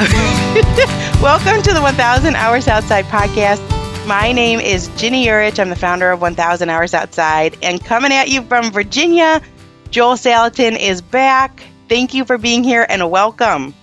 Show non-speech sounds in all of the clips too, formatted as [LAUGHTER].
[LAUGHS] Welcome to the 1000 Hours Outside podcast. My name is Ginny Yurich. I'm the founder of 1000 Hours Outside. And coming at you from Virginia, Joel Salatin is back. Thank you for being here and welcome.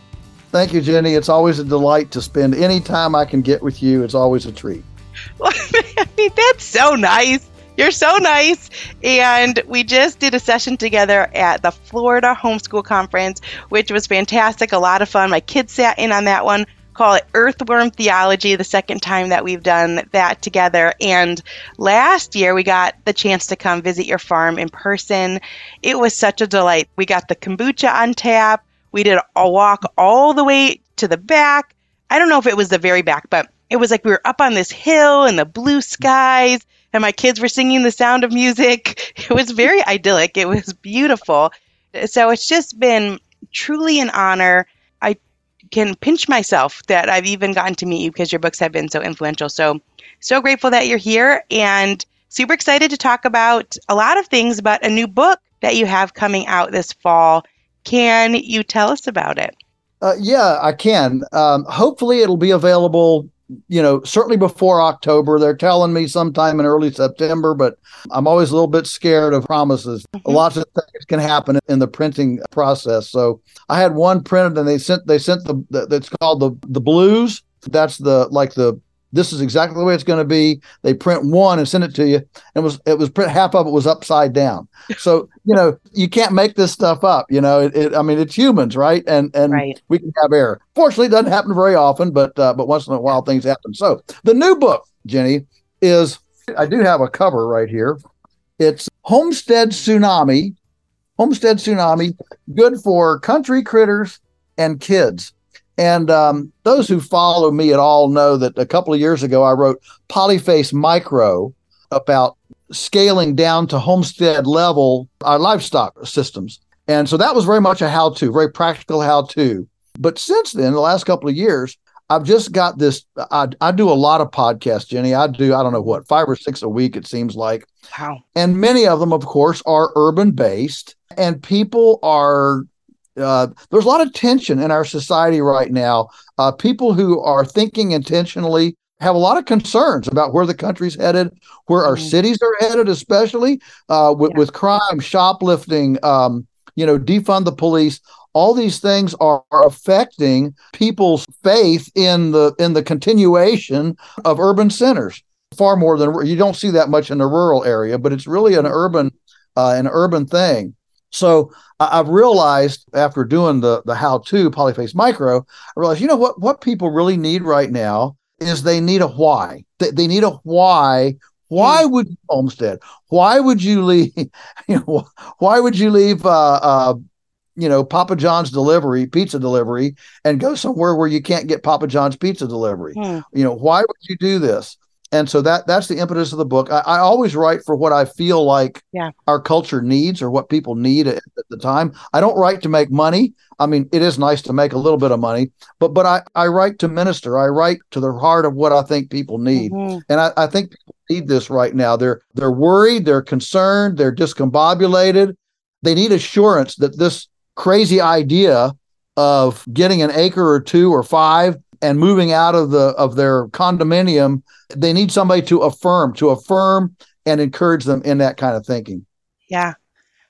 Thank you, Ginny. It's always a delight to spend any time I can get with you. It's always a treat. [LAUGHS] I mean, that's so nice. You're so nice. And we just did a session together at the Florida Homeschool Conference, which was fantastic. A lot of fun. My kids sat in on that one. Call it Earthworm Theology, the second time that we've done that together. And last year, we got the chance to come visit your farm in person. It was such a delight. We got the kombucha on tap. We did a walk all the way to the back. I don't know if it was the very back, but it was like we were up on this hill in the blue skies and my kids were singing the sound of music. [LAUGHS] It was very idyllic. It was beautiful. So it's just been truly an honor. I can pinch myself that I've even gotten to meet you because your books have been so influential. So, so grateful that you're here and super excited to talk about a lot of things, but a new book that you have coming out this fall. Can you tell us about it? Uh, yeah, I can. Um, hopefully, it'll be available you know, certainly before October. They're telling me sometime in early September, but I'm always a little bit scared of promises. Mm-hmm. Lots of things can happen in the printing process. So I had one printed, and they sent they sent the, the that's called the the blues. That's the like the this is exactly the way it's going to be. They print one and send it to you. And it was it was print half of it was upside down. [LAUGHS] So you know you can't make this stuff up. You know, it, it I mean it's humans, right? And and right. we can have error. Fortunately, it doesn't happen very often, but uh, but once in a while things happen. So the new book, Ginny, is I do have a cover right here. It's Homestead Tsunami. Homestead Tsunami, good for country critters and kids. And um, those who follow me at all know that a couple of years ago I wrote Polyface Micro about scaling down to homestead level our livestock systems. And so that was very much a how to, very practical how to. But since then, the last couple of years, I've just got this. I, I do a lot of podcasts, Ginny. I do, I don't know what, five or six a week, it seems like. Wow. And many of them, of course, are urban based. And people are uh, there's a lot of tension in our society right now. Uh, people who are thinking intentionally have a lot of concerns about where the country's headed, where our mm. cities are headed, especially uh, with, yeah. with crime, shoplifting, um, you know, defund the police. All these things are, are affecting people's faith in the in the continuation of urban centers far more than you don't see that much in the rural area, but it's really an urban uh, an urban thing. So I've realized after doing the the how to Polyface Micro, I realized you know what what people really need right now is they need a why. They, they need a why. Why hmm. would you homestead? Why would you leave? [LAUGHS] You know, why would you leave? Uh, uh, you know, Papa John's delivery, pizza delivery, and go somewhere where you can't get Papa John's pizza delivery. Hmm. You know, why would you do this? And so that that's the impetus of the book. I, I, always write for what I feel like yeah. our culture needs or what people need at, at, the time. I don't write to make money. I mean, it is nice to make a little bit of money, but but I, I write to minister. I write to the heart of what I think people need, mm-hmm. and I, I think people need this right now. They're they're worried, they're concerned, they're discombobulated. They need assurance that this crazy idea of getting an acre or two or five and moving out of the of their condominium they need somebody to affirm to affirm and encourage them in that kind of thinking. Yeah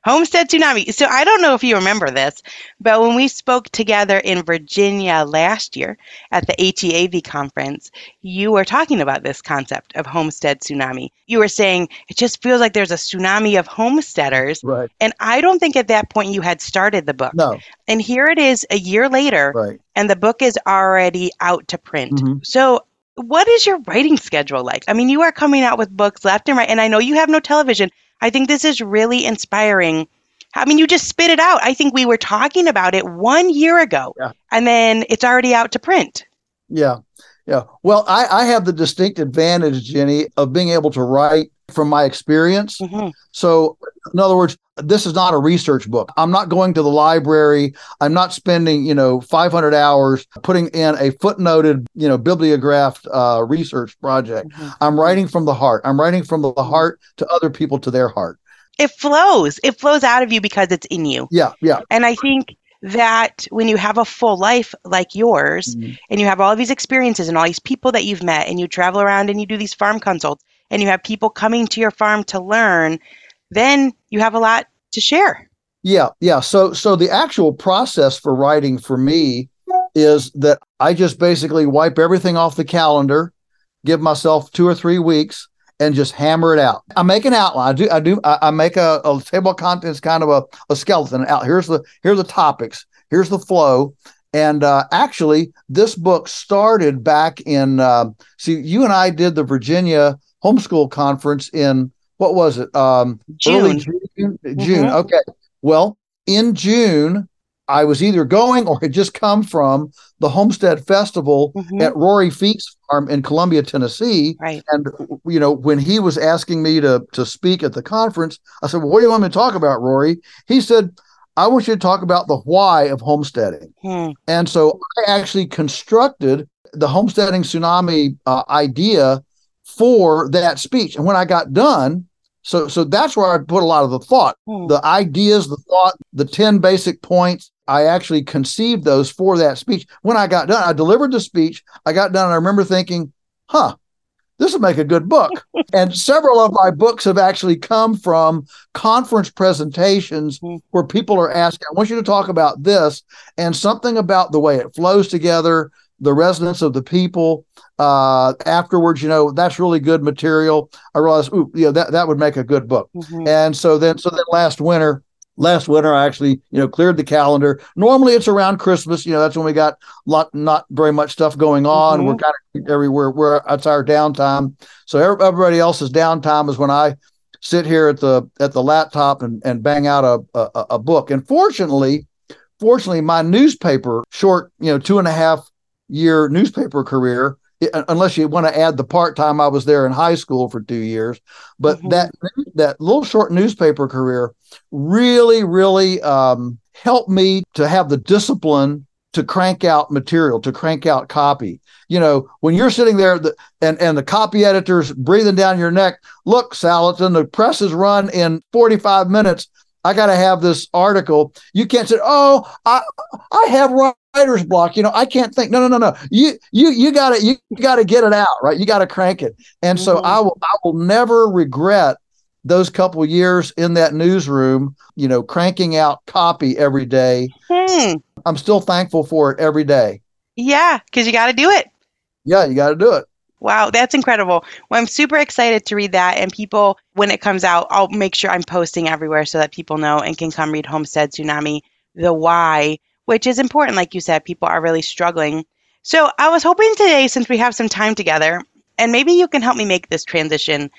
homestead tsunami so i don't know if you remember this but when we spoke together in virginia last year at the heav conference you were talking about this concept of homestead tsunami you were saying it just feels like there's a tsunami of homesteaders right and i don't think at that point you had started the book no and here it is a year later right and the book is already out to print. Mm-hmm. So, what is your writing schedule like? I mean, you are coming out with books left and right, and I know you have no television. I think this is really inspiring. I mean, you just spit it out. I think we were talking about it one year ago, yeah. and then it's already out to print. Yeah. Yeah. Well, I, I have the distinct advantage, Ginny, of being able to write from my experience. Mm-hmm. So, in other words, this is not a research book. I'm not going to the library. I'm not spending, you know, 500 hours putting in a footnoted, you know, bibliographed uh, research project. Mm-hmm. I'm writing from the heart. I'm writing from the heart to other people to their heart. It flows. It flows out of you because it's in you. Yeah, yeah. And I think that when you have a full life like yours mm-hmm. and you have all these experiences and all these people that you've met and you travel around and you do these farm consults and you have people coming to your farm to learn, then you have a lot to share. Yeah, yeah. So so the actual process for writing for me is that I just basically wipe everything off the calendar, give myself two or three weeks, and just hammer it out. I make an outline. I do. I do. I, make a, a, table of contents, kind of a, a skeleton out. Here's the here's the topics. Here's the flow. And uh, actually, this book started back in. Uh, see, you and I did the Virginia homeschool conference in what was it? Um, June. Early June. June. Mm-hmm. Okay. Well, in June, I was either going or had just come from the Homestead Festival mm-hmm. at Rory Feek's farm in Columbia, Tennessee. Right. And you know, when he was asking me to to speak at the conference, I said, "Well, what do you want me to talk about, Rory?" He said, "I want you to talk about the why of homesteading." Hmm. And so I actually constructed the homesteading tsunami uh, idea for that speech. And when I got done, so so that's where I put a lot of the thought, hmm. the ideas, the thought, the 10 basic points. I actually conceived those for that speech. When I got done, I delivered the speech. I got done. And I remember thinking, huh, this would make a good book. [LAUGHS] and several of my books have actually come from conference presentations hmm. where people are asking, I want you to talk about this and something about the way it flows together, the resonance of the people uh, afterwards, you know, that's really good material. I realized, ooh, yeah, that, that would make a good book. Mm-hmm. And so then, so then last winter, last winter, I actually, you know, cleared the calendar. Normally it's around Christmas, you know, that's when we got lot, not very much stuff going on. Mm-hmm. We're kind of everywhere We're, it's our downtime. So everybody else's downtime is when I sit here at the, at the laptop and, and bang out a, a, a book. And fortunately, fortunately, my newspaper short, you know, two and a half year newspaper career unless you want to add the part time I was there in high school for two years. But mm-hmm. that that little short newspaper career really, really um, helped me to have the discipline to crank out material, to crank out copy. You know, when you're sitting there the, and and the copy editor's breathing down your neck, look, Salatin, the press is run in 45 minutes. I got to have this article. You can't say, "Oh, I I have writer's block." You know, I can't think. No, no, no, no. You you you got to you got to get it out, right? You got to crank it. And so mm-hmm. I will I will never regret those couple years in that newsroom. You know, cranking out copy every day. Hmm. I'm still thankful for it every day. Yeah, because you got to do it. Yeah, you got to do it. Wow, that's incredible. Well, I'm super excited to read that. And people, when it comes out, I'll make sure I'm posting everywhere so that people know and can come read Homestead Tsunami, the why, which is important. Like you said, people are really struggling. So I was hoping today, since we have some time together, and maybe you can help me make this transition.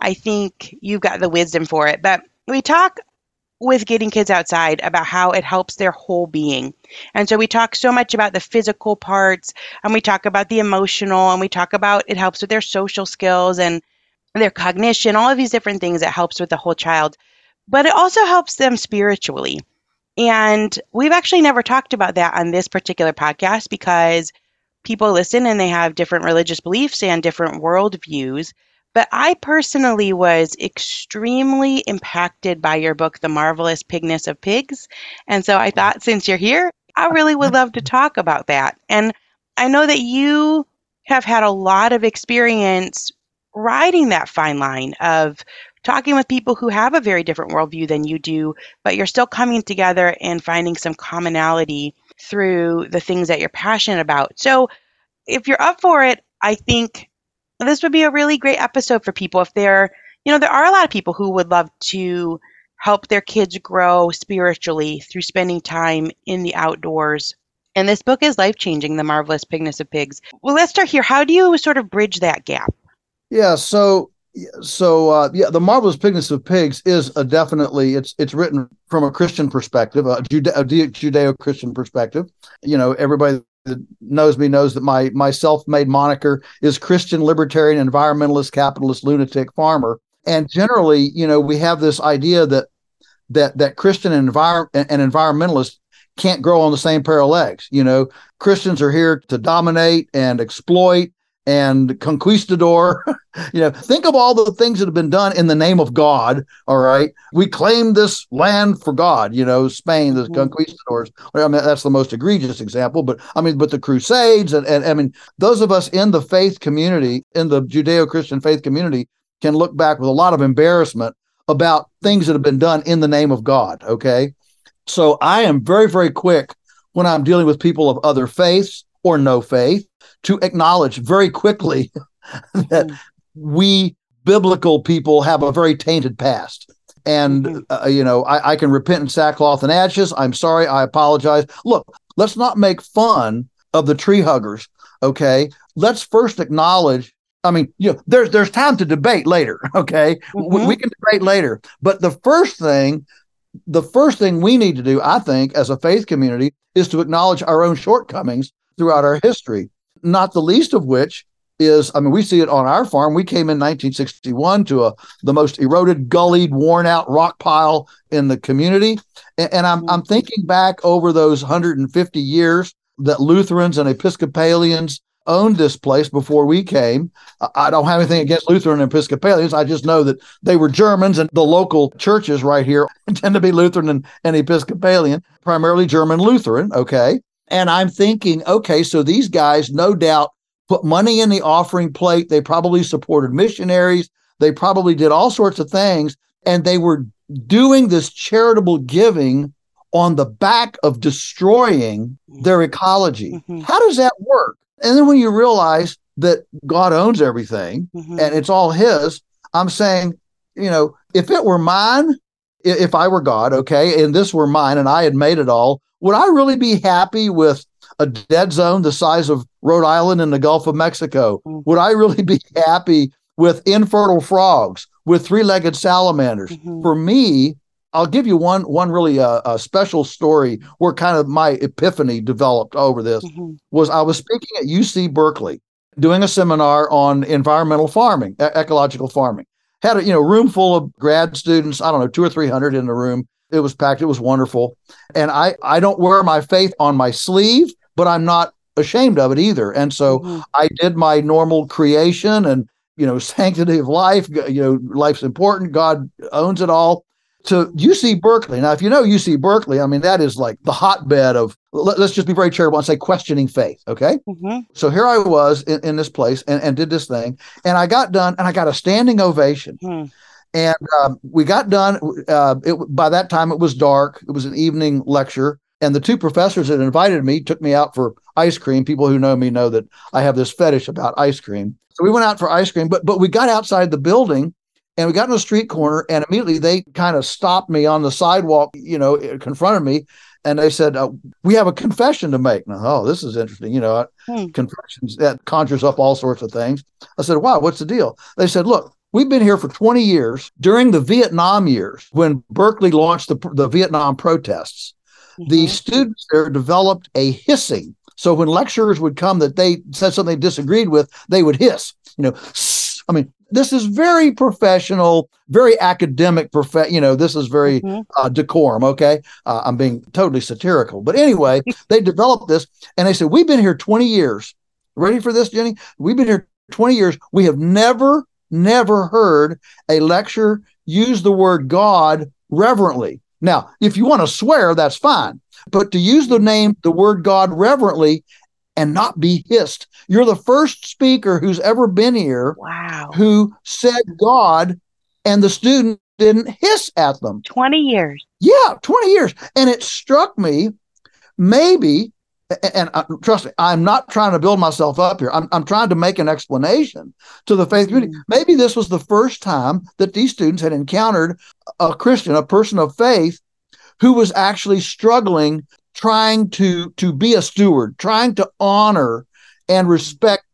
I think you've got the wisdom for it. But we talk with getting kids outside about how it helps their whole being. And so we talk so much about the physical parts and we talk about the emotional and we talk about it helps with their social skills and their cognition, all of these different things that helps with the whole child. But it also helps them spiritually. And we've actually never talked about that on this particular podcast because people listen and they have different religious beliefs and different worldviews. But I personally was extremely impacted by your book, The Marvelous Pigness of Pigs. And so I thought, since you're here, I really would love to talk about that. And I know that you have had a lot of experience riding that fine line of talking with people who have a very different worldview than you do, but you're still coming together and finding some commonality through the things that you're passionate about. So if you're up for it, I think this would be a really great episode for people if they're, you know, there are a lot of people who would love to help their kids grow spiritually through spending time in the outdoors. And this book is life changing, The Marvelous Pigness of Pigs. Well, let's start here. How do you sort of bridge that gap? Yeah, so so uh, yeah, the marvelous pigness of pigs is a definitely it's it's written from a Christian perspective, a, a Judeo-Christian perspective. You know, everybody that knows me knows that my my self-made moniker is Christian libertarian environmentalist capitalist lunatic farmer. And generally, you know, we have this idea that that that Christian envir- and environmentalists can't grow on the same pair of legs. You know, Christians are here to dominate and exploit and conquistador. [LAUGHS] you know, think of all the things that have been done in the name of God. All right. We claim this land for God, you know, Spain, the mm-hmm. conquistadors. I mean, that's the most egregious example, but I mean, but the Crusades and, and I mean, those of us in the faith community, in the Judeo Christian faith community, can look back with a lot of embarrassment about things that have been done in the name of God. Okay. So I am very, very quick when I'm dealing with people of other faiths or no faith to acknowledge very quickly [LAUGHS] that mm-hmm. we biblical people have a very tainted past. And, mm-hmm. uh, you know, I, I can repent in sackcloth and ashes. I'm sorry. I apologize. Look, let's not make fun of the tree huggers. Okay. Let's first acknowledge I mean, you know, there's there's time to debate later. [LAUGHS] Okay, mm-hmm. we, we, can debate later. But the first thing, the first thing we need to do, I think, as a faith community, is to acknowledge our own shortcomings throughout our history not the least of which is I mean, we see it on our farm. We came in 1961 to a the most eroded, gullied, worn out rock pile in the community. And, and I'm I'm thinking back over those 150 years that Lutherans and Episcopalians owned this place before we came. I don't have anything against Lutheran and Episcopalians. I just know that they were Germans and the local churches right here [LAUGHS] tend to be Lutheran and, and Episcopalian, primarily German Lutheran. Okay. And I'm thinking, okay, so these guys no doubt put money in the offering plate. They probably supported missionaries. They probably did all sorts of things. And they were doing this charitable giving on the back of destroying their ecology. Mm-hmm. How does that work? And then when you realize that God owns everything mm-hmm. and it's all His, I'm saying, you know, if it were mine, if I were God, okay, and this were mine and I had made it all, would I really be happy with a dead zone the size of Rhode Island in the Gulf of Mexico? Mm-hmm. Would I really be happy with infertile frogs, with three-legged salamanders? Mm-hmm. For me, I'll give you one one really uh, a special story where kind of my epiphany developed over this mm-hmm. was I was speaking at UC Berkeley doing a seminar on environmental farming, ecological farming. Had a you know room full of grad students, I don't know, two or three hundred in the room, it was packed. It was wonderful. And I, I don't wear my faith on my sleeve, but I'm not ashamed of it either. And so mm-hmm. I did my normal creation and, you know, [LAUGHS] sanctity of life. You know, life's important. God owns it all. To UC Berkeley. Now, if you know UC Berkeley, I mean, that is like the hotbed of, let, us just be very charitable and say questioning faith. Okay. Mm-hmm. So here I was in, in this place and, and, did this thing. And I got done and I got a standing ovation. Mm. And um, we got done. Uh, it, by that time, it was dark. It was an evening lecture. And the two professors that invited me took me out for ice cream. People who know me know that I have this fetish about ice cream. So we went out for ice cream, but but we got outside the building and we got in a street corner and immediately they kind of stopped me on the sidewalk, you know, confronted me and they said, uh, "We have a confession to make." Now, oh, this is interesting. You know, hmm. confessions that conjures up all sorts of things. I said, "Wow, what's the deal?" They said, "Look, We've been here for 20 years. During the Vietnam years, when Berkeley launched the, the Vietnam protests, mm-hmm. the students there developed a hissing. So when lecturers would come that they said something they disagreed with, they would hiss. You know, I mean, this is very professional, very academic. Prof- you know, this is very mm-hmm. uh, decorum. Okay, uh, I'm being totally satirical, but anyway, [LAUGHS] they developed this, and they said we've been here 20 years. Ready for this, Ginny? We've been here 20 years. We have never never heard a lecture use the word God reverently. Now, if you want to swear, that's fine. But to use the name, the word God reverently and not be hissed. You're the first speaker who's ever been here wow. who said God and the student didn't hiss at them. 20 years. Yeah, 20 years. And it struck me maybe and uh, trust me, I'm not trying to build myself up here. I'm, I'm trying to make an explanation to the faith community. Mm-hmm. Maybe this was the first time that these students had encountered a Christian, a person of faith, who was actually struggling, trying to to be a steward, trying to honor and respect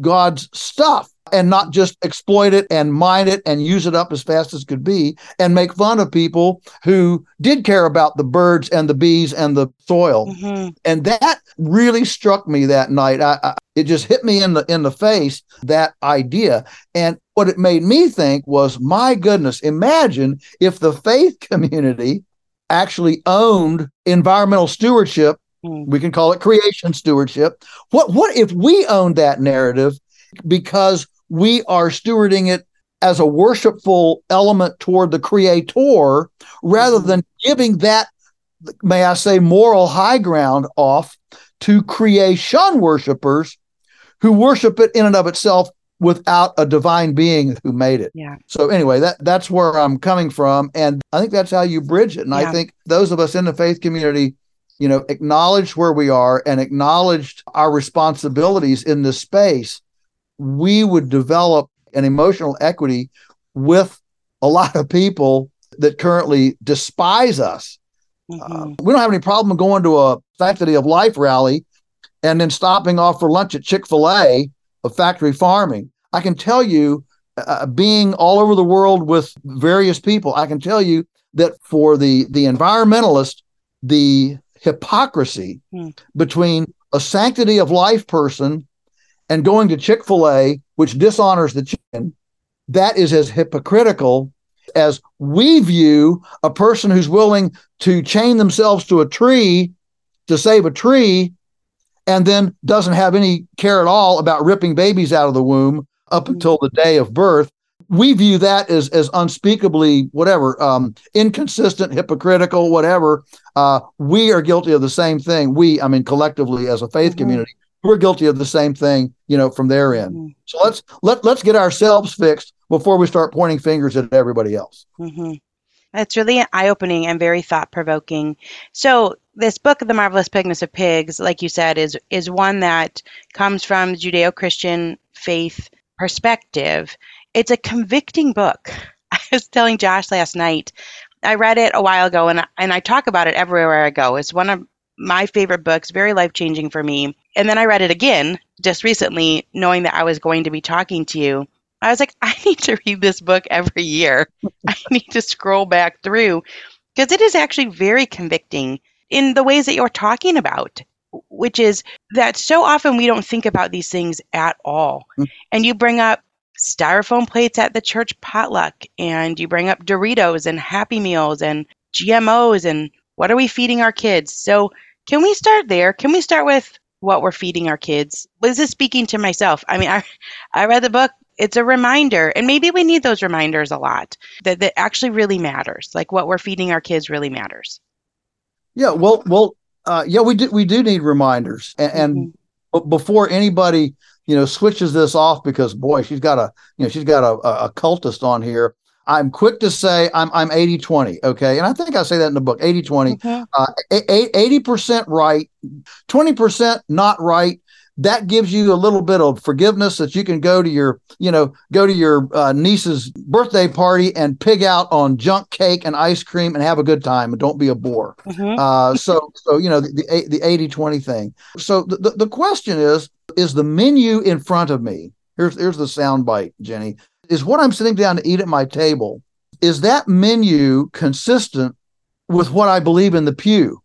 God's stuff and not just exploit it and mine it and use it up as fast as could be and make fun of people who did care about the birds and the bees and the soil. Mm-hmm. And that really struck me that night. I, I, it just hit me in the in the face that idea. And what it made me think was, my goodness, imagine if the faith community actually owned environmental stewardship mm. we can call it creation stewardship what what if we owned that narrative because we are stewarding it as a worshipful element toward the creator rather mm-hmm. than giving that may I say moral high ground off to creation worshipers who worship it in and of itself without a divine being who made it. Yeah. So anyway, that that's where I'm coming from and I think that's how you bridge it. And Yeah. I think those of us in the faith community, you know, acknowledge where we are and acknowledged our responsibilities in this space, we would develop an emotional equity with a lot of people that currently despise us. Uh, Mhm. we don't have any problem going to a Sanctity of Life rally and then stopping off for lunch at Chick fil A of factory farming. I can tell you, uh, being all over the world with various people, I can tell you that for the, the environmentalist, the hypocrisy Hmm. between a Sanctity of Life person and going to Chick fil A, which dishonors the chicken, that is as hypocritical as we view a person who's willing to chain themselves to a tree to save a tree and then doesn't have any care at all about ripping babies out of the womb up Mhm. until the day of birth we view that as as unspeakably whatever um inconsistent hypocritical whatever uh we are guilty of the same thing we i mean collectively as a faith Mhm. community we're guilty of the same thing you know from their end Mhm. so let's let let's get ourselves fixed before we start pointing fingers at everybody else Mhm. It's really eye opening and very thought provoking. So this book, The Marvelous Pigness of Pigs, like you said, is is one that comes from Judeo Christian faith perspective. It's a convicting book. [LAUGHS] I was telling Josh last night. I read it a while ago and I- and I talk about it everywhere I go. It's one of my favorite books, very life changing for me. And then I read it again just recently, knowing that I was going to be talking to you. I was like, [LAUGHS] I need to read this book every year. [LAUGHS] I need to scroll back through because it is actually very convicting in the ways that you're talking about, which is that so often we don't think about these things at all. Mm. And you bring up styrofoam plates at the church potluck, and you bring up Doritos and Happy Meals and GMOs, and what are we feeding our kids? So, can we start there? Can we start with what we're feeding our kids? Was this speaking to myself? I mean, I, I read the book. It's a reminder, and maybe we need those reminders a lot that that actually really matters. Like what we're feeding our kids really matters. yeah well well uh yeah we do we do need reminders and, and Mhm. before anybody you know switches this off because boy she's got a you know she's got a, a cultist on here i'm quick to say i'm i'm 80 20 okay and i think i say that in the book 80 20 Mhm. uh, a- a- 80% right 20% not right that gives you a little bit of forgiveness that you can go to your you know go to your uh, niece's birthday party and pig out on junk cake and ice cream and have a good time and don't be a bore Mhm. uh, so, so you know the the, the 80-20 thing. So the, the, the question is: Is the menu in front of me? Here's here's the sound bite, Ginny. Is what I'm sitting down to eat at my table? Is that menu consistent with what I believe in the pew?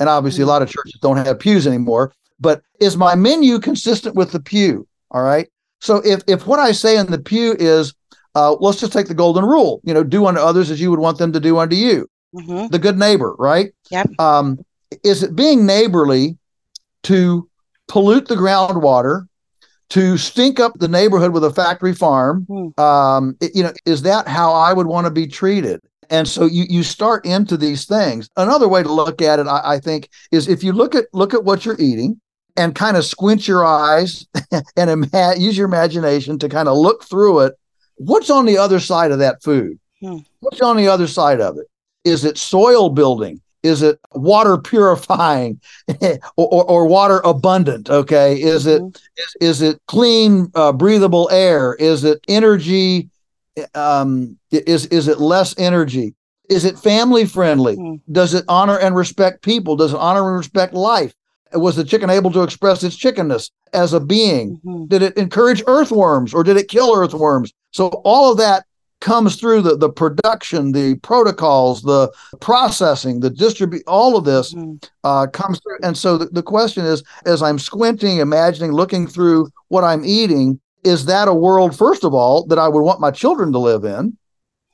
And obviously, a lot of churches don't have pews anymore. But is my menu consistent with the pew? All right. So if if what I say in the pew is, uh, let's just take the golden rule. You know, do unto others as you would want them to do unto you Mhm. the good neighbor, right? Yep. Um, is it being neighborly to pollute the groundwater, to stink up the neighborhood with a factory farm? Hmm. Um, it- you know, is that how I would want to be treated? And so you you start into these things. Another way to look at it, I, I think, is if you look at look at what you're eating and kind of squint your eyes [LAUGHS] and ima- use your imagination to kind of look through it. What's on the other side of that food? Hmm. What's on the other side of it? Is it soil building? Is it water purifying [LAUGHS] or, or, or water abundant? Okay. Is it Mhm. is, is it clean, uh, breathable air? Is it energy? Um, is is it less energy? Is it family friendly? Hmm. Does it honor and respect people? Does it honor and respect life? Was the chicken able to express its chickenness as a being? Mhm. Did it encourage earthworms or did it kill earthworms? So all of that comes through the, the production, the protocols, the processing, the distribute, all of this Mhm. uh, comes through. And so the, the question is, as I'm squinting, imagining, looking through what I'm eating, is that a world, first of all, that I would want my children to live in?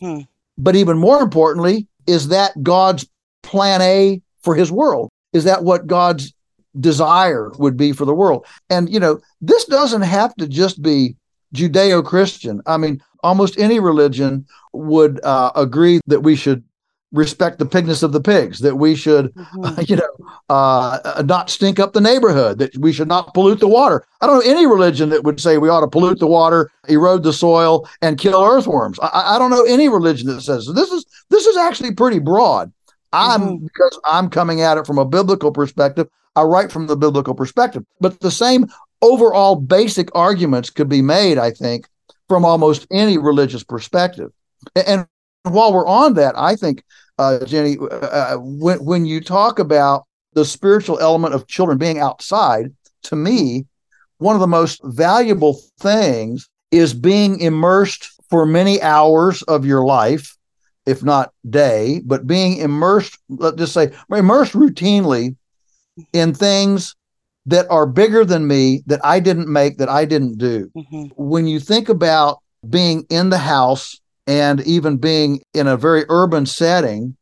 Hmm. But even more importantly, is that God's plan A for his world? Is that what God's desire would be for the world. And, you know, this doesn't have to just be Judeo Christian. I mean, almost any religion would uh, agree that we should respect the pigness of the pigs, that we should, mm-hmm. [LAUGHS] you know, uh, not stink up the neighborhood, that we should not pollute the water. I don't know any religion that would say we ought to pollute the water, erode the soil, and kill earthworms. I, I don't know any religion that says this is this is actually pretty broad. I'm mm-hmm. because I'm coming at it from a biblical perspective. I write from the biblical perspective, but the same overall basic arguments could be made, I think, from almost any religious perspective. And while we're on that, I think, uh, Ginny, uh, uh, when when you talk about the spiritual element of children being outside, to me, one of the most valuable things is being immersed for many hours of your life, if not day, but being immersed, let's just say, immersed routinely in things that are bigger than me that I didn't make, that I didn't do. Mm-hmm. When you think about being in the house and even being in a very urban setting,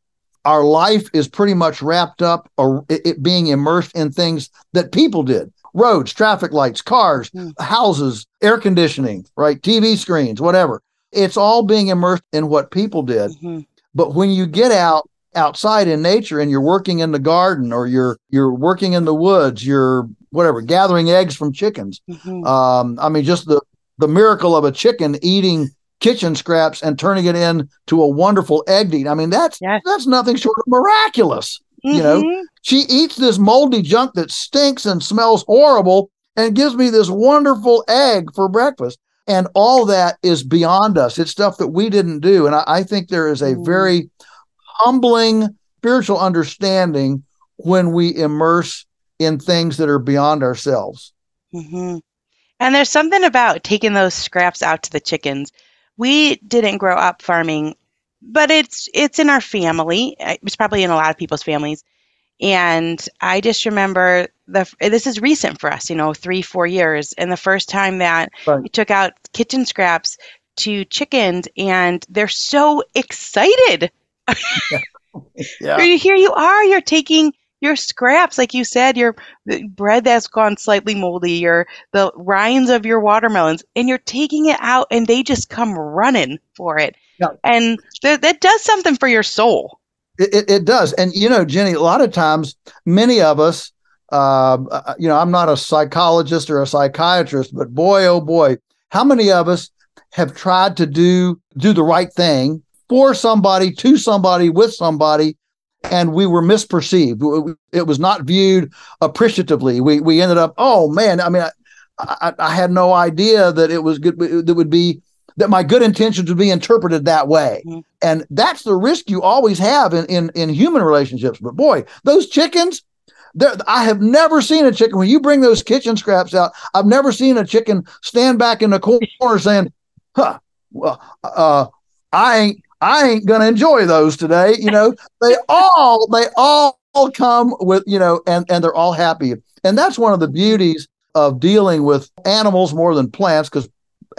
our life is pretty much wrapped up or it being immersed in things that people did roads, traffic lights, cars, mm. houses, air conditioning, right? TV screens, whatever. It's all being immersed in what people did. Mm-hmm. But when you get out outside in nature and you're working in the garden or you're you're working in the woods, you're whatever, gathering eggs from chickens. Mm-hmm. Um, I mean, just the the miracle of a chicken eating kitchen scraps and turning it into a wonderful egg eat. I mean, that's yes. that's nothing short of miraculous. Mm-hmm. You know, mm-hmm. she eats this moldy junk that stinks and smells horrible and gives me this wonderful egg for breakfast. And all that is beyond us. It's stuff that we didn't do. And I, I think there is a mm-hmm. very humbling spiritual understanding when we immerse in things that are beyond ourselves. Mm-hmm. And there's something about taking those scraps out to the chickens we didn't grow up farming, but it's it's in our family. It's probably in a lot of people's families. And I just remember the this is recent for us, you know, three four years, and the first time that right. we took out kitchen scraps to chickens, and they're so excited. [LAUGHS] [LAUGHS] yeah. Here you are, you're taking your scraps, like you said, your bread that's gone slightly moldy, your the rinds of your watermelons, and you're taking it out, and they just come running for it, yeah. and th- that does something for your soul. It, it, it, does, and you know, Ginny, a lot of times, many of us, um, uh, you know, I'm not a psychologist or a psychiatrist, but boy, oh boy, how many of us have tried to do do the right thing for somebody, to somebody, with somebody, and we were misperceived. It was not viewed appreciatively. We we ended up, oh man, I mean, I, I, I had no idea that it was good. That would be that my good intentions would be interpreted that way, mm-hmm. and that's the risk you always have in in, in human relationships. But boy, those chickens. I have never seen a chicken when you bring those kitchen scraps out. I've never seen a chicken stand back in the corner saying, "Huh, well, uh, I ain't I ain't gonna enjoy those today. You know, they [LAUGHS] all they all come with you know, and and they're all happy. And that's one of the beauties of dealing with animals more than plants because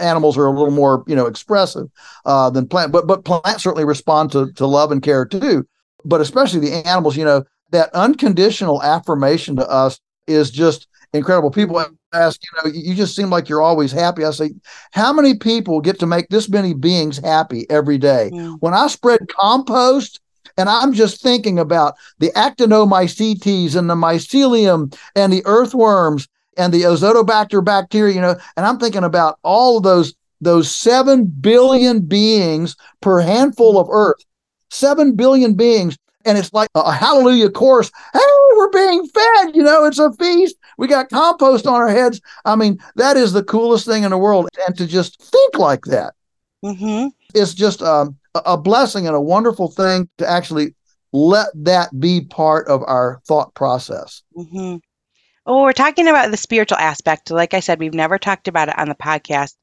animals are a little more you know expressive uh, than plant. But but plants certainly respond to to love and care too. But especially the animals, you know, that unconditional affirmation to us is just incredible. People ask, you know, you just seem like you're always happy. I say, how many people get to make this many beings happy every day? Mm. When I spread compost, and I'm just thinking about the actinomycetes and the mycelium and the earthworms and the azotobacter bacteria, you know, and I'm thinking about all of those those 7 billion beings per handful of earth. 7 billion beings and it's like a hallelujah chorus. Hey, we're being fed, you know, it's a feast. We got compost on our heads. I mean, that is the coolest thing in the world. And to just think like that mm-hmm. is just um, a blessing and a wonderful thing to actually let that be part of our thought process. Mm-hmm. Oh, we're talking about the spiritual aspect. Like I said, we've never talked about it on the podcast,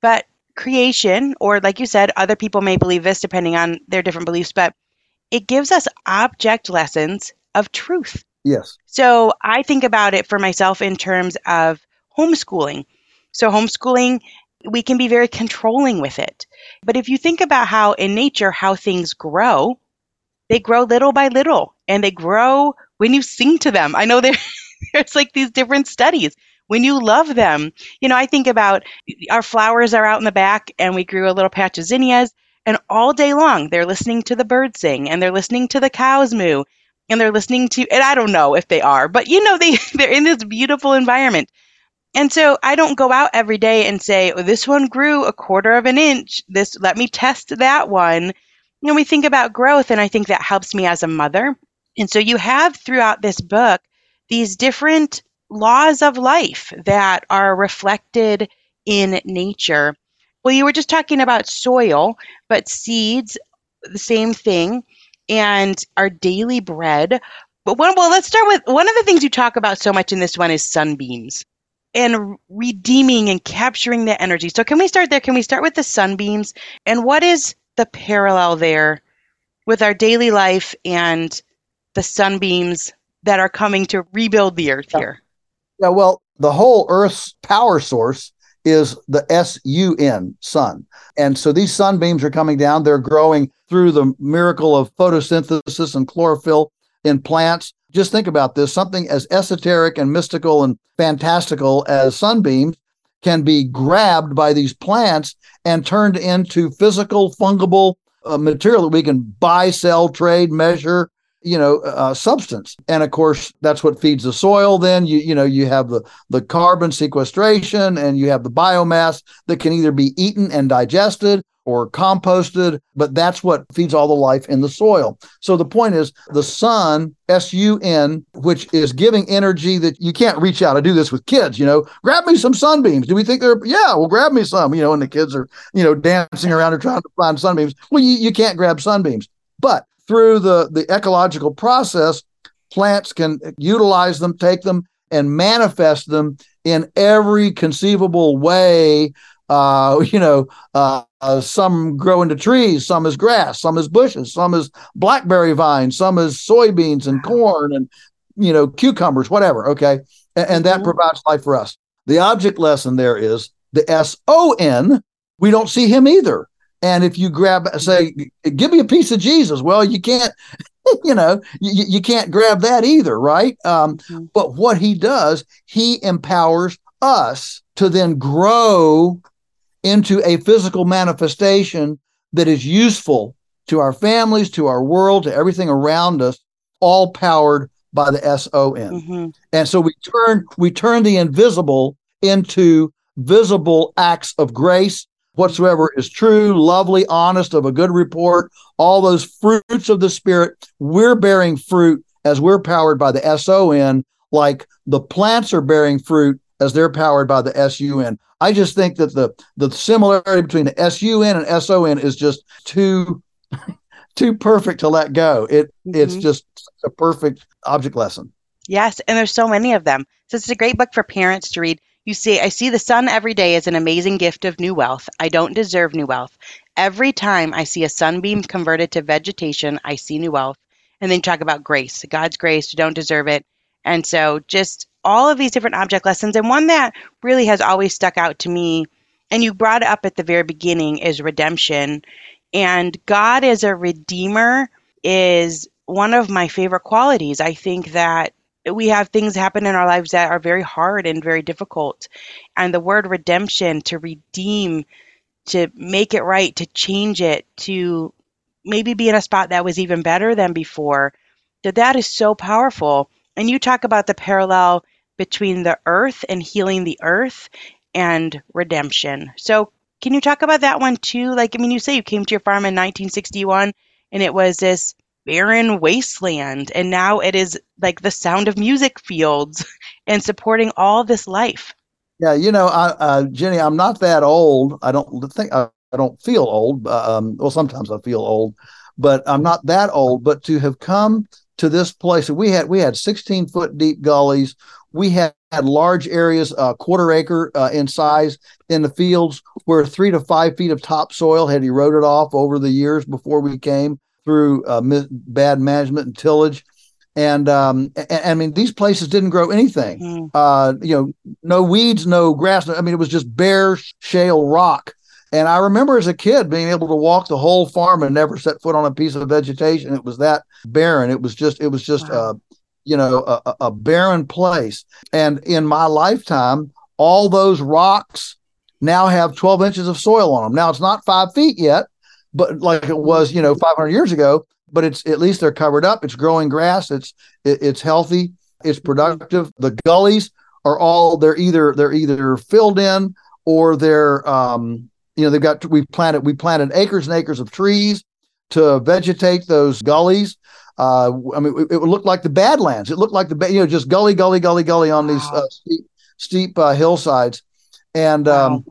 but creation, or like you said, other people may believe this depending on their different beliefs, but it gives us object lessons of truth. Yes. So I think about it for myself in terms of homeschooling. So, homeschooling, we can be very controlling with it. But if you think about how in nature, how things grow, they grow little by little and they grow when you sing to them. I know they're [LAUGHS] There's like these different studies. When you love them, you know, I think about our flowers are out in the back and we grew a little patch of zinnias and all day long they're listening to the birds sing and they're listening to the cows moo and they're listening to and I don't know if they are, but you know they [LAUGHS] they're in this beautiful environment. And so I don't go out every day and say, oh, this one grew a quarter of an inch. This let me test that one. You know, we think about growth and I think that helps me as a mother. And so you have throughout this book these different laws of life that are reflected in nature. Well, you were just talking about soil, but seeds, the same thing, and our daily bread. But one, well, let's start with one of the things you talk about so much in this one is sunbeams and redeeming and capturing the energy. So, can we start there? Can we start with the sunbeams? And what is the parallel there with our daily life and the sunbeams that are coming to rebuild the earth here? Yeah, well, the whole Earth's power source is the SUN, sun. And so these sunbeams are coming down. They're growing through the miracle of photosynthesis and chlorophyll in plants. Just think about this something as esoteric and mystical and fantastical as sunbeams can be grabbed by these plants and turned into physical, fungible uh, material that we can buy, sell, trade, measure, you know uh, substance. And of course that's what feeds the soil then. You you know you have the the carbon sequestration and you have the biomass that can either be eaten and digested or composted but that's what feeds all the life in the soil. So the point is the sun sun which is giving energy that you can't reach out. To do this with kids you know grab me some sunbeams. Do we think they're yeah well grab me some you know and the kids are you know dancing around and trying to find sunbeams. Well you, you can't grab sunbeams. But through the, the ecological process, plants can utilize them, take them, and manifest them in every conceivable way. Uh, you know, uh, uh, some grow into trees, some as grass, some as bushes, some as blackberry vines, some as soybeans and corn and, you know, cucumbers, whatever. Okay. And, and that mm-hmm. provides life for us. The object lesson there is the S O N. We don't see him either. And if you grab, say, give me a piece of Jesus, well, you can't, [LAUGHS] you know, you, you can't grab that either, right? Um, mm-hmm. But what he does, he empowers us to then grow into a physical manifestation that is useful to our families, to our world, to everything around us, all powered by the S O N. Mm-hmm. And so we turn we turn the invisible into visible acts of grace whatsoever is true, lovely, honest, of a good report, all those fruits of the Spirit, we're bearing fruit as we're powered by the SON, like the plants are bearing fruit as they're powered by the SUN. I just think that the the similarity between the SUN and SON is just too [LAUGHS] too perfect to let go. It mm-hmm. it's just a perfect object lesson. Yes, and there's so many of them. So it's a great book for parents to read. You see, I see the sun every day as an amazing gift of new wealth. I don't deserve new wealth. Every time I see a sunbeam converted to vegetation, I see new wealth. And then talk about grace, God's grace, you don't deserve it. And so just all of these different object lessons. And one that really has always stuck out to me, and you brought up at the very beginning, is redemption. And God as a redeemer is one of my favorite qualities. I think that we have things happen in our lives that are very hard and very difficult. And the word redemption, to redeem, to make it right, to change it, to maybe be in a spot that was even better than before, that that is so powerful. And you talk about the parallel between the earth and healing the earth and redemption. So can you talk about that one too? Like, I mean, you say you came to your farm in 1961 and it was this barren wasteland and now it is like the sound of music fields [LAUGHS] and supporting all this life. Yeah you know I, uh, jenny i'm not that old. I don't think i, I don't feel old um, well sometimes i feel old but i'm not that old. But to have come to this place we had we had 16 foot deep gullies. We had, had large areas uh, quarter acre uh, in size in the fields where three to five feet of topsoil had eroded off over the years before we came through uh, mi- bad management and tillage. And, um, and, I mean, these places didn't grow anything. Mm. Uh, you know, no weeds, no grass. I mean, it was just bare shale rock. And I remember as a kid being able to walk the whole farm and never set foot on a piece of vegetation. It was that barren. It was just, it was just wow. uh, you know, a, a barren place. And in my lifetime, all those rocks now have 12 inches of soil on them. Now it's not five feet yet, but like it was, you know, 500 years ago, but it's at least they're covered up. It's growing grass. It's, it, it's healthy. It's productive. The gullies are all, they're either, they're either filled in or they're, um, you know, they've got, we planted, we planted acres and acres of trees to vegetate those gullies. Uh, I mean, it, it would look like the Badlands. It looked like the, you know, just gully, gully, gully, gully on wow. these uh, steep, steep uh, hillsides. And um,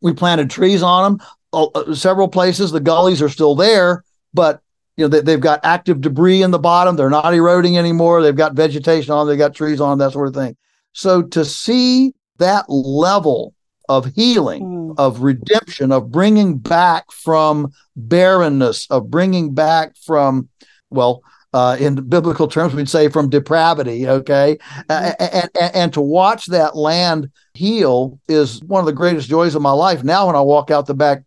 we planted trees on them. Uh, several places, the gullies are still there, but you know they, have got active debris in the bottom. They're not eroding anymore. They've got vegetation on. They've got trees on that sort of thing. So to see that level of healing, mm. of redemption, of bringing back from barrenness, of bringing back from, well, uh, in biblical terms, we'd say from depravity. Okay, mm. and, and, and to watch that land heal is one of the greatest joys of my life. Now, when I walk out the back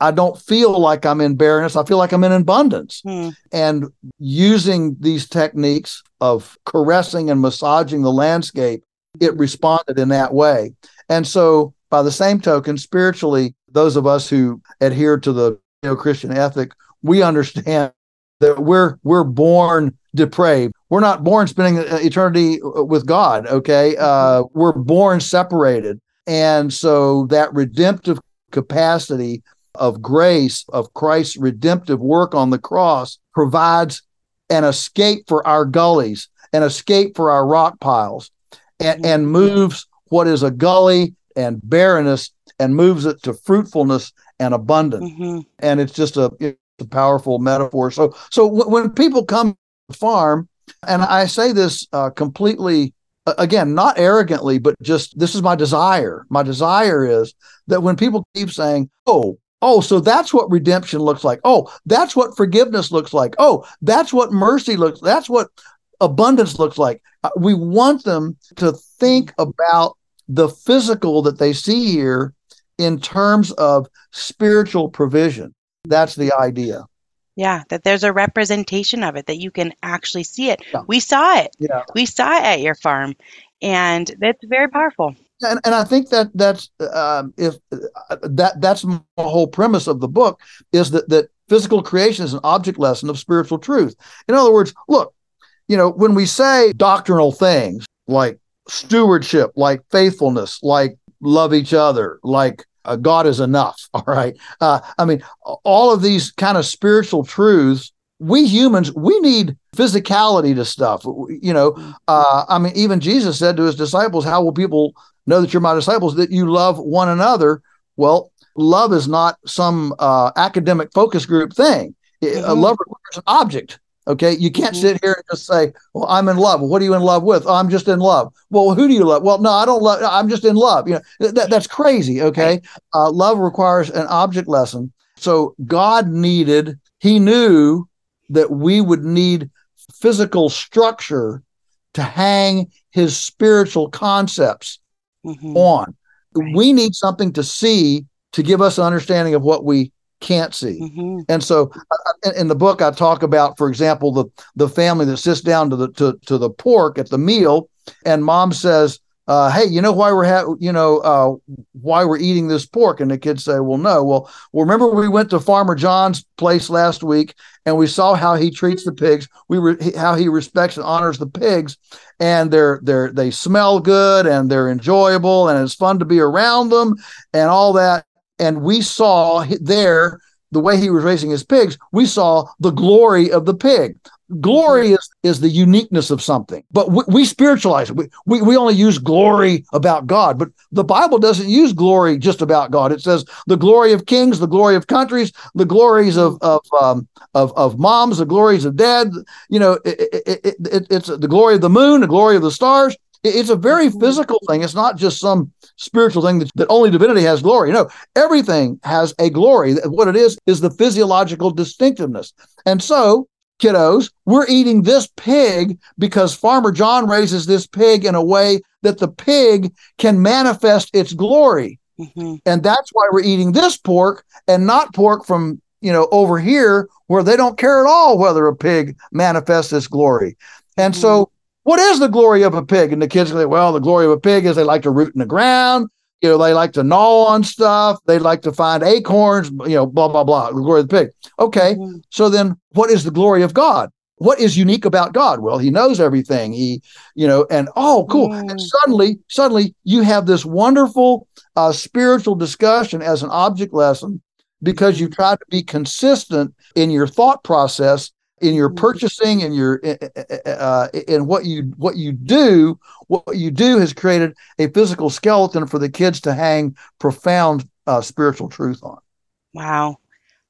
I don't feel like I'm in barrenness. I feel like I'm in abundance. Mm. And using these techniques of caressing and massaging the landscape, it responded in that way. And so, by the same token, spiritually, those of us who adhere to the Christian ethic, we understand that we're we're born depraved. We're not born spending eternity with God. Okay, uh, we're born separated, and so that redemptive capacity of grace of Christ's redemptive work on the cross provides an escape for our gullies, an escape for our rock piles, and, and moves what is a gully and barrenness and moves it to fruitfulness and abundance. Mm-hmm. And it's just a, it's a powerful metaphor. So, so w- when people come to the farm, and I say this uh, completely, again, not arrogantly, but just this is my desire. My desire is that when people keep saying, "Oh, Oh, so that's what redemption looks like. Oh, that's what forgiveness looks like. Oh, that's what mercy looks. That's what abundance looks like. Uh, we want them to think about the physical that they see here in terms of spiritual provision. That's the idea. Yeah, that there's a representation of it that you can actually see it. Yeah. We saw it. Yeah. We saw it at your farm and that's very powerful. And, and I think that that's um, if uh, that that's the whole premise of the book is that that physical creation is an object lesson of spiritual truth. In other words, look, you know, when we say doctrinal things like stewardship, like faithfulness, like love each other, like uh, God is enough. [LAUGHS] All right. Uh, I mean, all of these kind of spiritual truths, we humans, we need physicality to stuff. You know, uh, I mean, even Jesus said to his disciples, How will people know that you're my disciples? That you love one another. Well, love is not some uh, academic focus group thing. Mm-hmm. A lover requires an object. Okay, you can't mm-hmm. sit here and just say, "Well, I'm in love." what are you in love with? Oh, I'm just in love. Well, who do you love? Well, no, I don't love. I'm just in love. You know, that, that's crazy. Okay, uh, love requires an object lesson. So God needed. He knew that we would need physical structure to hang His spiritual concepts mm-hmm. on. Right. We need something to see to give us an understanding of what we can't see. Mm-hmm. And so in the book, I talk about, for example, the, the family that sits down to the, to, to the pork at the meal and mom says, uh, hey, you know why we're ha- you know uh, why we're eating this pork? And the kids say, well, no. Well, well, remember we went to Farmer John's place last week and we saw how he treats the pigs. We re- how he respects and honors the pigs, and they're they're they smell good and they're enjoyable and it's fun to be around them and all that. And we saw there the way he was raising his pigs, we saw the glory of the pig. Glory is, is the uniqueness of something but we, we spiritualize it. We, we, we only use glory about god but the bible doesn't use glory just about god. It says the glory of kings the glory of countries the glories of of um, of, of moms the glories of dad you know it, it, it, it's the glory of the moon the glory of the stars it's a very mm-hmm. physical thing it's not just some spiritual thing that, that only divinity has glory no everything has a glory what it is is the physiological distinctiveness and so kiddos, we're eating this pig because Farmer John raises this pig in a way that the pig can manifest its glory. Mm-hmm. And that's why we're eating this pork and not pork from, you know, over here where they don't care at all whether a pig manifests its glory. And so, what is the glory of a pig? And the kids say, well, the glory of a pig is they like to root in the ground. You know, they like to gnaw on stuff. They like to find acorns, you know, blah, blah, blah. The glory of the pig. Okay. Mm-hmm. So then what is the glory of God? What is unique about God? Well, he knows everything. He, you know, and oh, cool. Mm. And suddenly, suddenly you have this wonderful uh, spiritual discussion as an object lesson because you try to be consistent in your thought process in your mm-hmm. purchasing and your uh, in what you what you do what you do has created a physical skeleton for the kids to hang profound uh, spiritual truth on. Wow.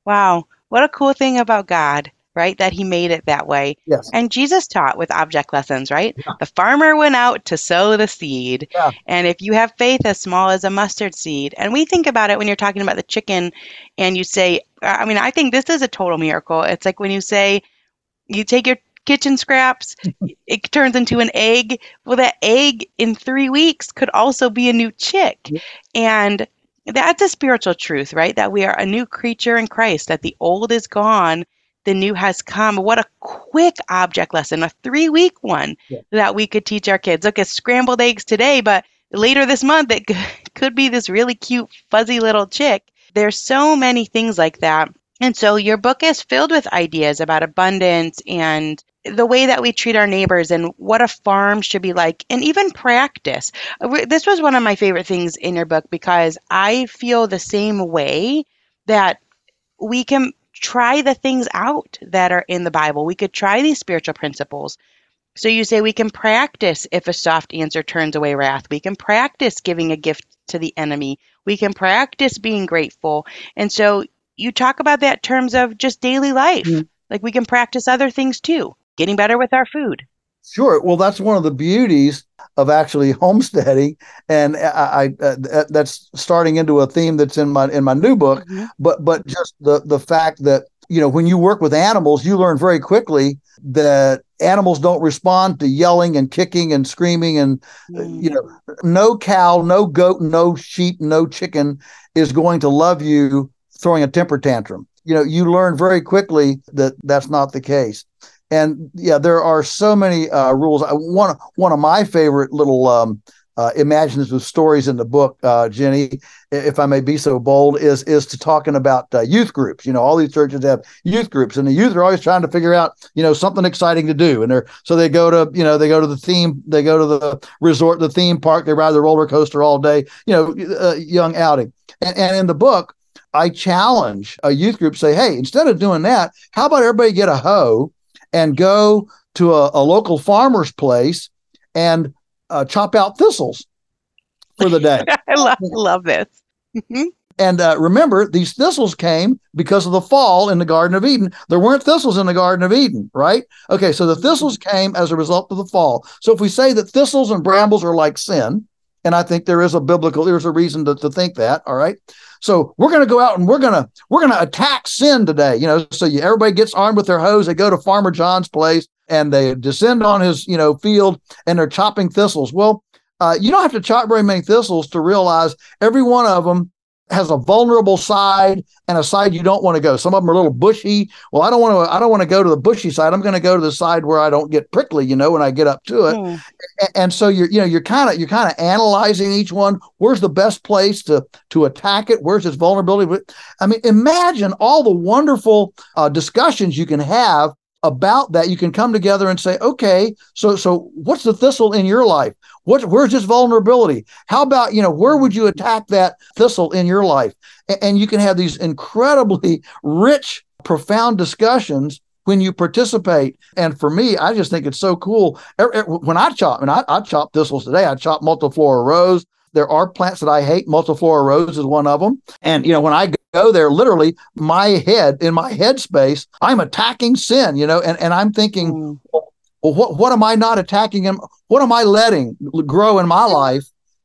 Wow. What a cool thing about god right that he made it that way. Yes. And jesus taught with object lessons right? Yeah. the farmer went out to sow the seed. Yeah. and if you have faith as small as a mustard seed and we think about it when you're talking about the chicken and you say i mean i think this is a total miracle. It's like when you say you take your kitchen scraps, [LAUGHS] it turns into an egg. Well, that egg in three weeks could also be a new chick. And that's a spiritual truth, right? That we are a new creature in Christ, that the old is gone, the new has come. What a quick object lesson, a three week one yeah. that we could teach our kids. Look, it's scrambled eggs today, but later this month, it [LAUGHS] could be this really cute, fuzzy little chick. There's so many things like that and so your book is filled with ideas about abundance and the way that we treat our neighbors and what a farm should be like, and even practice. This was one of my favorite things in your book because I feel the same way that we can try the things out that are in the Bible. We could try these spiritual principles. So you say we can practice if a soft answer turns away wrath. We can practice giving a gift to the enemy. We can practice being grateful. And so you talk about that terms of just daily life. Mm-hmm. Like we can practice other things too, getting better with our food. Sure. Well, that's one of the beauties of actually [LAUGHS] homesteading, and I, I uh, that's starting into a theme that's in my in my new book. Mm-hmm. But but just the the fact that you know when you work with animals, you learn very quickly that animals don't respond to yelling and kicking and screaming and mm-hmm. you know no cow, no goat, no sheep, no chicken is going to love you throwing a temper tantrum. You know, you learn very quickly that that's not the case. And yeah, there are so many uh, rules. I, one one of my favorite little um, uh, imaginative stories in the book, uh, Ginny, if I may be so bold, is is to talking about uh, youth groups. You know, all these churches have youth groups, and the youth are always trying to figure out, you know, something exciting to do. And they're so they go to, you know, they go to the theme, they go to the resort, the theme park, they ride the roller coaster all day. You know, uh, young outing. And, and in the book, I challenge a youth group, say, hey, instead of doing that, how about everybody get a hoe and go to a, a local farmer's place and uh, chop out thistles for the day? [LAUGHS] I love, love this. Mm-hmm. And uh, remember, these thistles came because of the fall in the Garden of Eden. There weren't thistles in the Garden of Eden, right? Okay, so the thistles came as a result of the fall. So if we say that thistles and brambles are like sin, and I think there is a biblical, there's a reason to, to think that, all right? So we're going to go out and we're going to we're going to attack sin today. You know, so you, everybody gets armed with their hoes. They go to Farmer John's place and they descend on his you know field and they're chopping thistles. Well, uh, you don't have to chop very many thistles to realize every one of them has a vulnerable side and a side you don't want to go. Some of them are a little bushy. Well, I don't want to. I don't want to go to the bushy side. I'm going to go to the side where I don't get prickly. You know, when I get up to it. Mm. And, and, so you're, you know, you're kind of you're kind of analyzing each one. Where's the best place to to attack it? Where's its vulnerability? I mean, imagine all the wonderful uh, discussions you can have about that. You can come together and say, okay, so so what's the thistle in your life? What, where's this vulnerability? How about, you know, where would you attack that thistle in your life? And, and you can have these incredibly [LAUGHS] rich, profound discussions when you participate. And for me, I just think it's so cool. Er, er, when I chop, and I, I chop thistles today, I chop multiflora rose. There are plants that I hate. Multiflora rose is one of them. And, you know, when I go there, literally, my head, in my head space, I'm attacking sin, you know, and, and I'm thinking, mm. well, what, what am I not attacking him? What am I letting grow in my life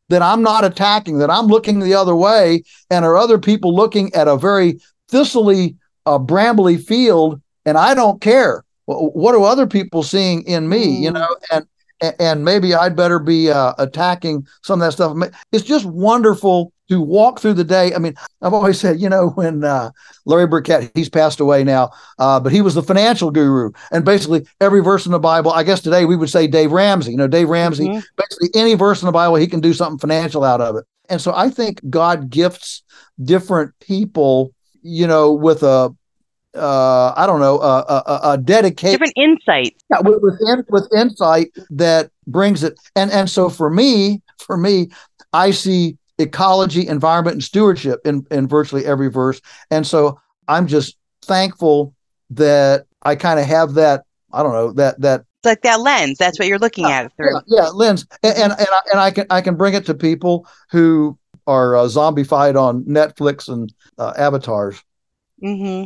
that I'm not attacking, that I'm looking the other way, and are other people looking at a very thistly, uh, brambly field, and I don't care. What are other people seeing in me? You know, and and maybe I'd better be uh, attacking some of that stuff. It's just wonderful to walk through the day. I mean, I've always said, you know, when uh, Larry Burkett, he's passed away now, uh, but he was the financial guru. And basically, every verse in the Bible, I guess today we would say Dave Ramsey. You know, Dave Ramsey, mm-hmm. basically any verse in the Bible, he can do something financial out of it. And so I think God gifts different people, you know, with a uh, I don't know, a, a, a dedicated different insight. Yeah, with, with, with insight that brings it. And and so for me, for me, I see ecology, environment, and stewardship in, in virtually every verse. And so I'm just thankful that I kind of have that, I don't know, that that it's like that lens. That's what you're looking uh, at through. Yeah, yeah lens. And, and and I, and I can I can bring it to people who are uh, zombified on Netflix and uh, avatars. Mm-hmm.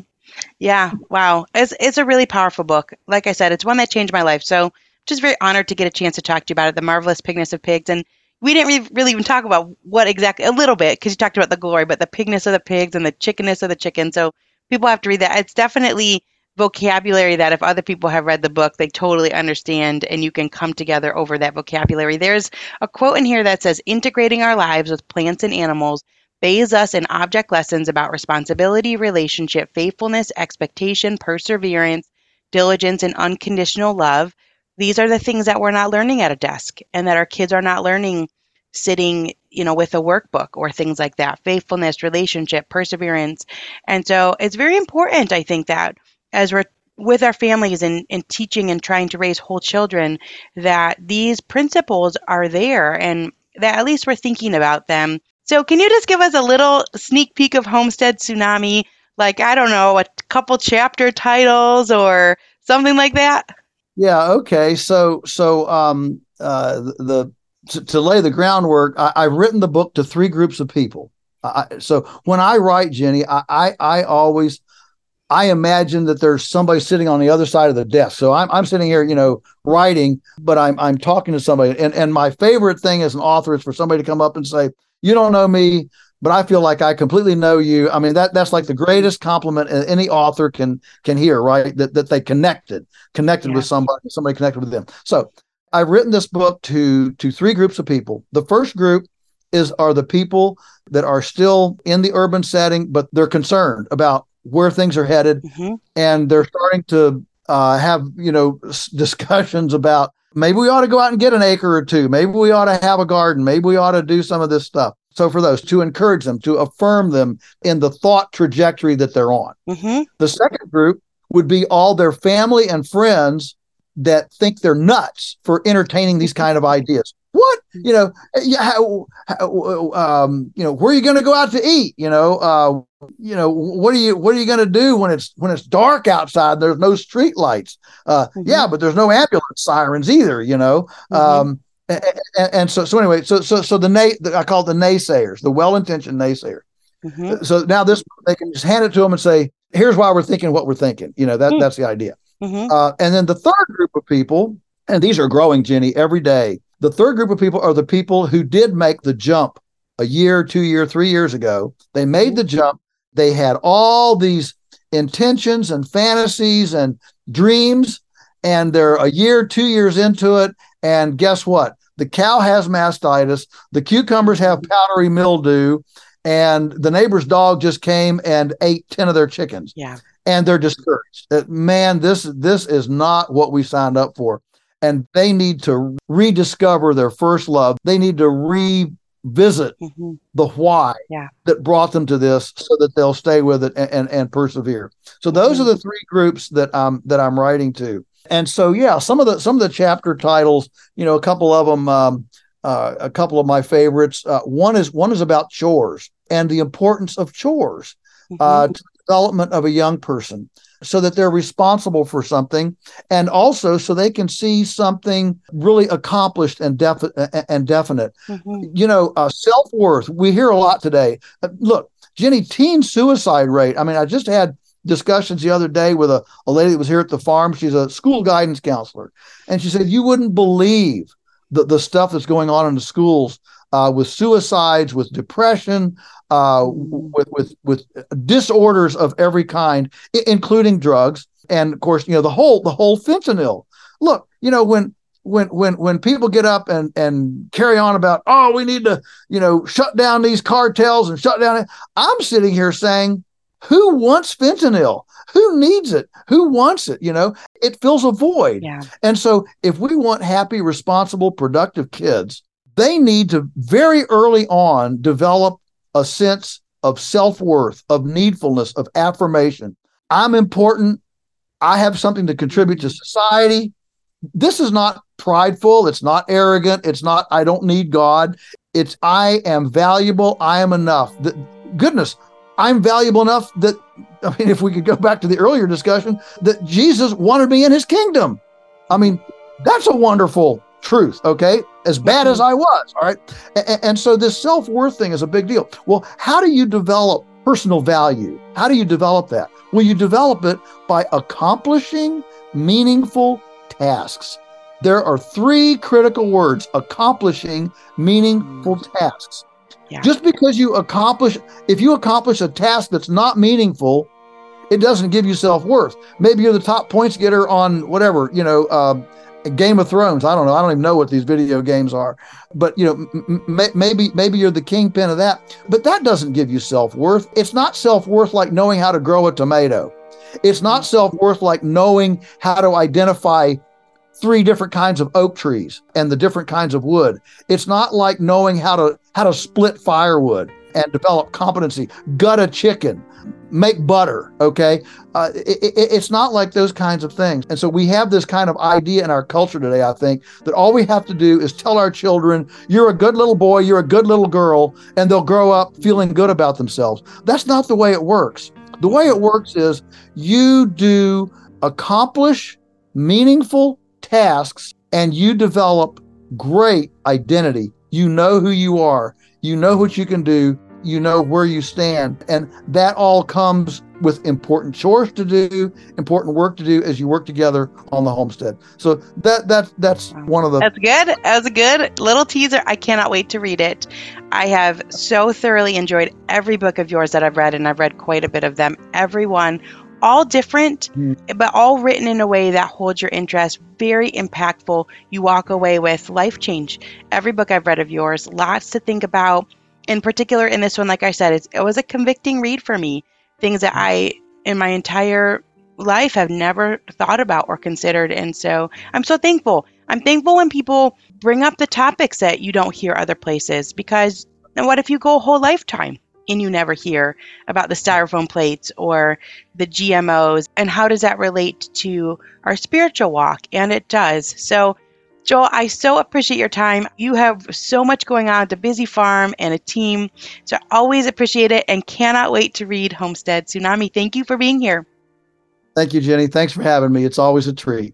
Yeah. Wow. It's it's a really powerful book. Like I said, it's one that changed my life. So just very honored to get a chance to talk to you about it. The marvelous pigness of pigs and we didn't really, really even talk about what exactly a little bit because you talked about the glory, but the pigness of the pigs and the chickenness of the chicken. So people have to read that. It's definitely vocabulary that if other people have read the book, they totally understand and you can come together over that vocabulary. There's a quote in here that says, integrating our lives with plants and animals bathes us in object lessons about responsibility, relationship, faithfulness, expectation, perseverance, diligence, and unconditional love. These are the things that we're not learning at a desk and that our kids are not learning sitting you know with a workbook or things like that. Faithfulness relationship perseverance. And so it's very important i think that as we're with our families and, and teaching and trying to raise whole children that these principles are there and that at least we're thinking about them so can you just give us a little sneak peek of homestead tsunami like i don't know a couple chapter titles or something like that yeah. Okay. So so um uh the to, to lay the groundwork, I, I've written the book to three groups of people. I, so when I write, Ginny, I, I I always I imagine that there's somebody sitting on the other side of the desk. So I'm, I'm sitting here, you know, writing, but I'm I'm talking to somebody. And and my favorite thing as an author is for somebody to come up and say, "You don't know me, but I feel like I completely know you. I mean, that that's like the greatest compliment any author can can hear, right? That that they connected, connected yeah. with somebody, somebody connected with them. So I've written this book to to three groups of people. The first group is are the people that are still in the urban setting, but they're concerned about where things are headed, mm-hmm. and they're starting to uh, have you know discussions about maybe we ought to go out and get an acre or two, maybe we ought to have a garden, maybe we ought to do some of this stuff. So for those to encourage them, to affirm them in the thought trajectory that they're on. Mm-hmm. The second group would be all their family and friends that think they're nuts for entertaining these kind of ideas. What you know? How, how um, you know? Where are you going to go out to eat? You know? Uh, you know? What are you What are you going to do when it's when it's dark outside? There's no street lights. Uh, mm-hmm. Yeah, but there's no ambulance sirens either. You know? Mm-hmm. Um, and, and, so so anyway, so so so the, nay, I call it the naysayers, the well-intentioned naysayers. Mm-hmm. So now this they can just hand it to them and say, "Here's why we're thinking what we're thinking." You know that mm-hmm. that's the idea. Mm-hmm. Uh, and then the third group of people, and these are growing, Ginny, every day. The third group of people are the people who did make the jump a year, two year, three years ago. They made the jump. They had all these intentions and fantasies and dreams, and they're a year, two years into it. And guess what? The cow has mastitis. The cucumbers have powdery mildew. And the neighbor's dog just came and ate 10 of their chickens. Yeah. And they're discouraged. Uh, man, this this is not what we signed up for. And they need to rediscover their first love. They need to revisit mm-hmm. the why yeah. that brought them to this so that they'll stay with it and, and, and persevere. So those mm-hmm. are the three groups that I'm that I'm writing to. And so, yeah, some of the some of the chapter titles, you know, a couple of them, um, uh, a couple of my favorites. Uh, one is one is about chores and the importance of chores uh, mm-hmm. to the development of a young person, so that they're responsible for something, and also so they can see something really accomplished and defi- and definite. Mm-hmm. You know, uh, self worth. We hear a lot today. Uh, look, Ginny, teen suicide rate. I mean, I just had discussions the other day with a, a lady that was here at the farm. She's a school guidance counselor. And she said, You wouldn't believe the, the stuff that's going on in the schools uh, with suicides, with depression, uh, with, with, with disorders of every kind, including drugs. And of course, you know, the whole, the whole fentanyl. Look, you know, when when when when people get up and and carry on about oh we need to you know shut down these cartels and shut down i'm sitting here saying who wants fentanyl who needs it who wants it you know it fills a void Yeah. and so if we want happy responsible productive kids they need to very early on develop a sense of self-worth of needfulness of affirmation. I'm important. I have something to contribute to society. This is not prideful. It's not arrogant. It's not i don't need god. It's i am valuable. I am enough. That goodness i'm valuable enough that i mean if we could go back to the earlier discussion that jesus wanted me in his kingdom. I mean that's a wonderful truth okay? As bad as i was all right? And, and so this self-worth thing is a big deal. Well how do you develop personal value? How do you develop that? Well you develop it by accomplishing meaningful tasks. There are three critical words accomplishing meaningful tasks. Yeah. Just because you accomplish, if you accomplish a task that's not meaningful, it doesn't give you self worth. Maybe you're the top points getter on whatever, you know, um, Game of Thrones. I don't know. I don't even know what these video games are, but you know, m- maybe maybe you're the kingpin of that. But that doesn't give you self worth. It's not self worth like knowing how to grow a tomato. It's not self worth like knowing how to identify three different kinds of oak trees and the different kinds of wood. It's not like knowing how to how to split firewood and develop competency, gut a chicken, make butter. Okay, uh, it, it, it's not like those kinds of things. And so we have this kind of idea in our culture today. I think that all we have to do is tell our children, "You're a good little boy, you're a good little girl," and they'll grow up feeling good about themselves. That's not the way it works. The way it works is you do accomplish meaningful tasks and you develop great identity. You know who you are, you know what you can do, you know where you stand. And that all comes with important chores to do, important work to do as you work together on the homestead. So that that that's one of the That's good. That's a good little teaser. I cannot wait to read it. I have so thoroughly enjoyed every book of yours that I've read, and I've read quite a bit of them. Everyone, all different, Mm. but all written in a way that holds your interest. Very impactful. You walk away with life change. Every book I've read of yours, lots to think about. In particular, in this one, like I said, it was a convicting read for me. Things that I, in my entire life, have never thought about or considered. And so I'm so thankful. I'm thankful when people bring up the topics that you don't hear other places because what if you go a whole lifetime and you never hear about the styrofoam plates or the GMOs and how does that relate to our spiritual walk? And it does. So, Joel, I so appreciate your time. You have so much going on at a busy farm and a team. So, I always appreciate it and cannot wait to read Homestead Tsunami. Thank you for being here. Thank you, Ginny. Thanks for having me. It's always a treat.